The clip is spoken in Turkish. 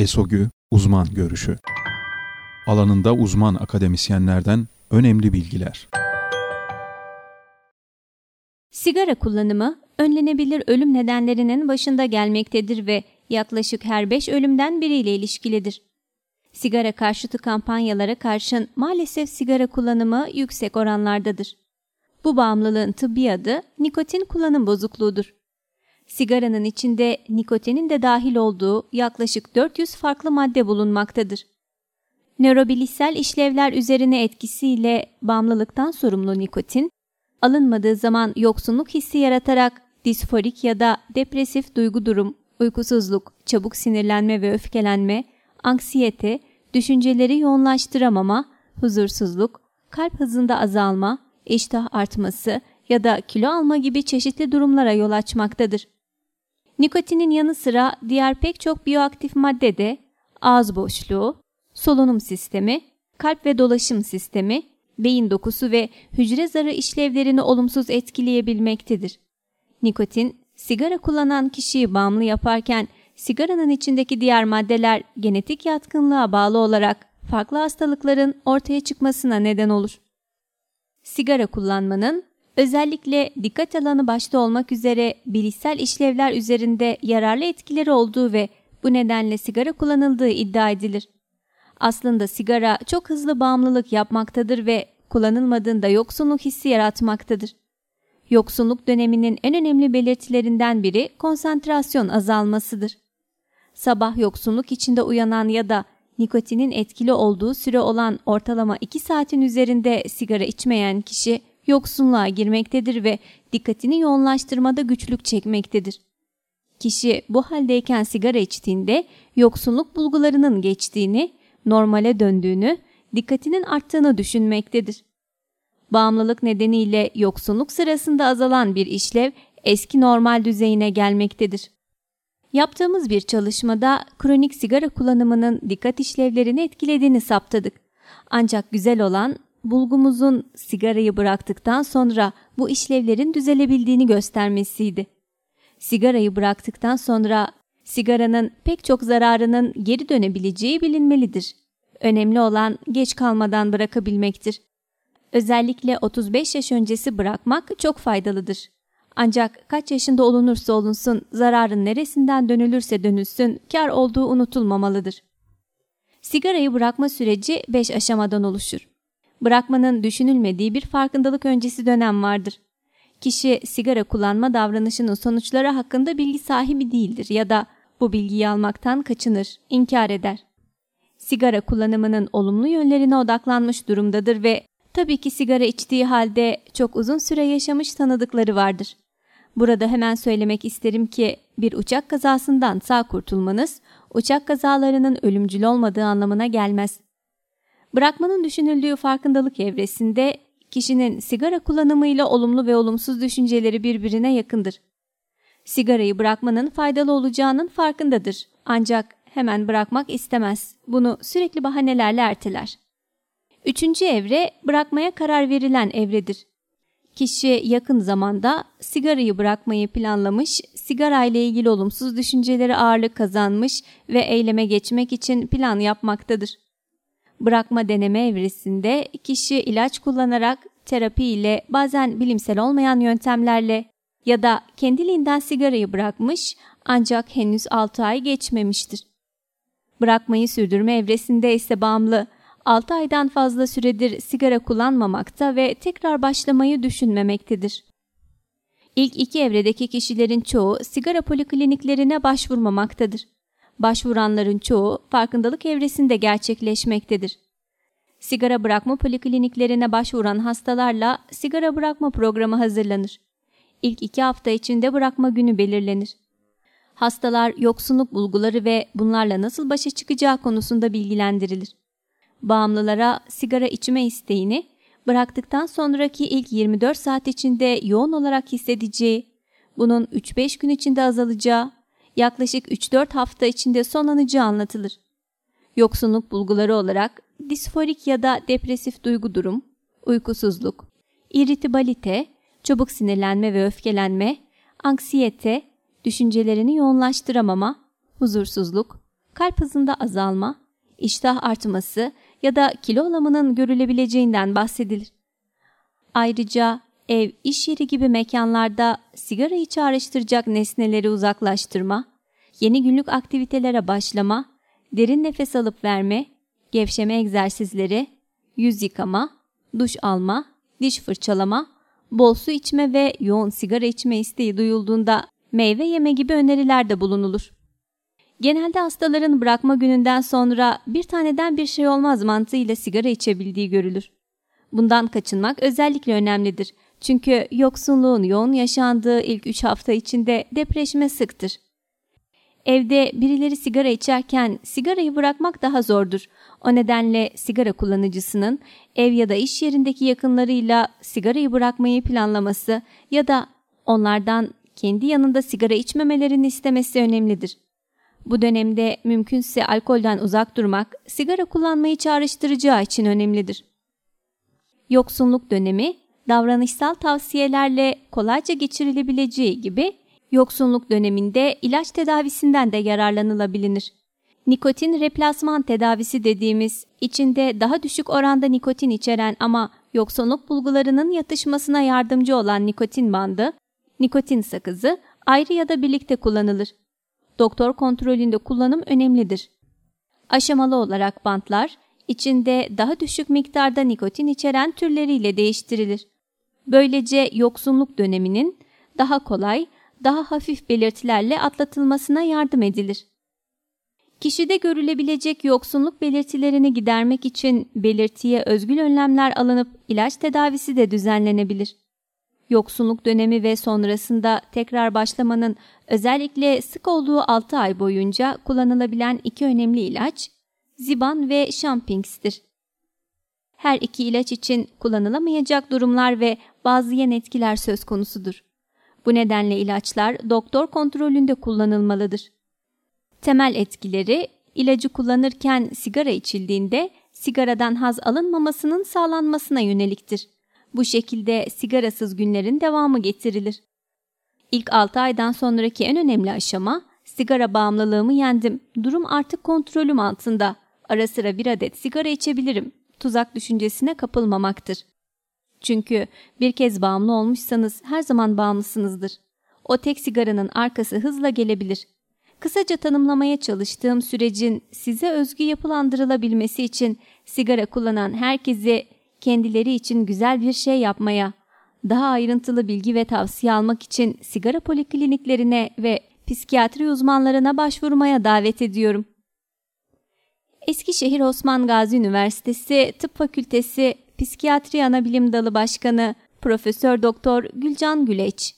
ESOGÜ Uzman Görüşü Alanında uzman akademisyenlerden önemli bilgiler. Sigara kullanımı önlenebilir ölüm nedenlerinin başında gelmektedir ve yaklaşık her 5 ölümden biriyle ilişkilidir. Sigara karşıtı kampanyalara karşın maalesef sigara kullanımı yüksek oranlardadır. Bu bağımlılığın tıbbi adı nikotin kullanım bozukluğudur. Sigaranın içinde nikotinin de dahil olduğu yaklaşık 400 farklı madde bulunmaktadır. Nörobilişsel işlevler üzerine etkisiyle bağımlılıktan sorumlu nikotin, alınmadığı zaman yoksunluk hissi yaratarak disforik ya da depresif duygu durum, uykusuzluk, çabuk sinirlenme ve öfkelenme, anksiyete, düşünceleri yoğunlaştıramama, huzursuzluk, kalp hızında azalma, iştah artması ya da kilo alma gibi çeşitli durumlara yol açmaktadır. Nikotinin yanı sıra diğer pek çok biyoaktif madde de ağız boşluğu, solunum sistemi, kalp ve dolaşım sistemi, beyin dokusu ve hücre zarı işlevlerini olumsuz etkileyebilmektedir. Nikotin, sigara kullanan kişiyi bağımlı yaparken sigaranın içindeki diğer maddeler genetik yatkınlığa bağlı olarak farklı hastalıkların ortaya çıkmasına neden olur. Sigara kullanmanın özellikle dikkat alanı başta olmak üzere bilişsel işlevler üzerinde yararlı etkileri olduğu ve bu nedenle sigara kullanıldığı iddia edilir. Aslında sigara çok hızlı bağımlılık yapmaktadır ve kullanılmadığında yoksunluk hissi yaratmaktadır. Yoksunluk döneminin en önemli belirtilerinden biri konsantrasyon azalmasıdır. Sabah yoksunluk içinde uyanan ya da nikotinin etkili olduğu süre olan ortalama 2 saatin üzerinde sigara içmeyen kişi yoksunluğa girmektedir ve dikkatini yoğunlaştırmada güçlük çekmektedir. Kişi bu haldeyken sigara içtiğinde yoksunluk bulgularının geçtiğini, normale döndüğünü, dikkatinin arttığını düşünmektedir. Bağımlılık nedeniyle yoksunluk sırasında azalan bir işlev eski normal düzeyine gelmektedir. Yaptığımız bir çalışmada kronik sigara kullanımının dikkat işlevlerini etkilediğini saptadık. Ancak güzel olan bulgumuzun sigarayı bıraktıktan sonra bu işlevlerin düzelebildiğini göstermesiydi. Sigarayı bıraktıktan sonra sigaranın pek çok zararının geri dönebileceği bilinmelidir. Önemli olan geç kalmadan bırakabilmektir. Özellikle 35 yaş öncesi bırakmak çok faydalıdır. Ancak kaç yaşında olunursa olunsun zararın neresinden dönülürse dönülsün kar olduğu unutulmamalıdır. Sigarayı bırakma süreci 5 aşamadan oluşur. Bırakmanın düşünülmediği bir farkındalık öncesi dönem vardır. Kişi sigara kullanma davranışının sonuçları hakkında bilgi sahibi değildir ya da bu bilgiyi almaktan kaçınır, inkar eder. Sigara kullanımının olumlu yönlerine odaklanmış durumdadır ve tabii ki sigara içtiği halde çok uzun süre yaşamış tanıdıkları vardır. Burada hemen söylemek isterim ki bir uçak kazasından sağ kurtulmanız uçak kazalarının ölümcül olmadığı anlamına gelmez. Bırakmanın düşünüldüğü farkındalık evresinde kişinin sigara kullanımıyla olumlu ve olumsuz düşünceleri birbirine yakındır. Sigarayı bırakmanın faydalı olacağının farkındadır ancak hemen bırakmak istemez. Bunu sürekli bahanelerle erteler. Üçüncü evre bırakmaya karar verilen evredir. Kişi yakın zamanda sigarayı bırakmayı planlamış, sigara ile ilgili olumsuz düşünceleri ağırlık kazanmış ve eyleme geçmek için plan yapmaktadır. Bırakma deneme evresinde kişi ilaç kullanarak terapi ile bazen bilimsel olmayan yöntemlerle ya da kendiliğinden sigarayı bırakmış ancak henüz 6 ay geçmemiştir. Bırakmayı sürdürme evresinde ise bağımlı 6 aydan fazla süredir sigara kullanmamakta ve tekrar başlamayı düşünmemektedir. İlk iki evredeki kişilerin çoğu sigara polikliniklerine başvurmamaktadır. Başvuranların çoğu farkındalık evresinde gerçekleşmektedir. Sigara bırakma polikliniklerine başvuran hastalarla sigara bırakma programı hazırlanır. İlk iki hafta içinde bırakma günü belirlenir. Hastalar yoksunluk bulguları ve bunlarla nasıl başa çıkacağı konusunda bilgilendirilir. Bağımlılara sigara içme isteğini bıraktıktan sonraki ilk 24 saat içinde yoğun olarak hissedeceği, bunun 3-5 gün içinde azalacağı, yaklaşık 3-4 hafta içinde sonlanacağı anlatılır. Yoksunluk bulguları olarak disforik ya da depresif duygu durum, uykusuzluk, irritibalite, çabuk sinirlenme ve öfkelenme, anksiyete, düşüncelerini yoğunlaştıramama, huzursuzluk, kalp hızında azalma, iştah artması ya da kilo alımının görülebileceğinden bahsedilir. Ayrıca ev, iş yeri gibi mekanlarda sigarayı çağrıştıracak nesneleri uzaklaştırma, yeni günlük aktivitelere başlama, derin nefes alıp verme, gevşeme egzersizleri, yüz yıkama, duş alma, diş fırçalama, bol su içme ve yoğun sigara içme isteği duyulduğunda meyve yeme gibi önerilerde bulunulur. Genelde hastaların bırakma gününden sonra bir taneden bir şey olmaz mantığıyla sigara içebildiği görülür. Bundan kaçınmak özellikle önemlidir. Çünkü yoksunluğun yoğun yaşandığı ilk 3 hafta içinde depreşme sıktır. Evde birileri sigara içerken sigarayı bırakmak daha zordur. O nedenle sigara kullanıcısının ev ya da iş yerindeki yakınlarıyla sigarayı bırakmayı planlaması ya da onlardan kendi yanında sigara içmemelerini istemesi önemlidir. Bu dönemde mümkünse alkolden uzak durmak sigara kullanmayı çağrıştıracağı için önemlidir. Yoksunluk dönemi davranışsal tavsiyelerle kolayca geçirilebileceği gibi yoksunluk döneminde ilaç tedavisinden de yararlanılabilir. Nikotin replasman tedavisi dediğimiz içinde daha düşük oranda nikotin içeren ama yoksunluk bulgularının yatışmasına yardımcı olan nikotin bandı, nikotin sakızı ayrı ya da birlikte kullanılır. Doktor kontrolünde kullanım önemlidir. Aşamalı olarak bantlar içinde daha düşük miktarda nikotin içeren türleriyle değiştirilir. Böylece yoksunluk döneminin daha kolay, daha hafif belirtilerle atlatılmasına yardım edilir. Kişide görülebilecek yoksunluk belirtilerini gidermek için belirtiye özgül önlemler alınıp ilaç tedavisi de düzenlenebilir. Yoksunluk dönemi ve sonrasında tekrar başlamanın özellikle sık olduğu 6 ay boyunca kullanılabilen iki önemli ilaç, Ziban ve Champix'tir. Her iki ilaç için kullanılamayacak durumlar ve bazı yan etkiler söz konusudur. Bu nedenle ilaçlar doktor kontrolünde kullanılmalıdır. Temel etkileri ilacı kullanırken sigara içildiğinde sigaradan haz alınmamasının sağlanmasına yöneliktir. Bu şekilde sigarasız günlerin devamı getirilir. İlk 6 aydan sonraki en önemli aşama sigara bağımlılığımı yendim. Durum artık kontrolüm altında. Ara sıra bir adet sigara içebilirim. Tuzak düşüncesine kapılmamaktır. Çünkü bir kez bağımlı olmuşsanız her zaman bağımlısınızdır. O tek sigaranın arkası hızla gelebilir. Kısaca tanımlamaya çalıştığım sürecin size özgü yapılandırılabilmesi için sigara kullanan herkesi kendileri için güzel bir şey yapmaya, daha ayrıntılı bilgi ve tavsiye almak için sigara polikliniklerine ve psikiyatri uzmanlarına başvurmaya davet ediyorum. Eskişehir Osman Gazi Üniversitesi Tıp Fakültesi Psikiyatri Anabilim Dalı Başkanı Profesör Doktor Gülcan Güleç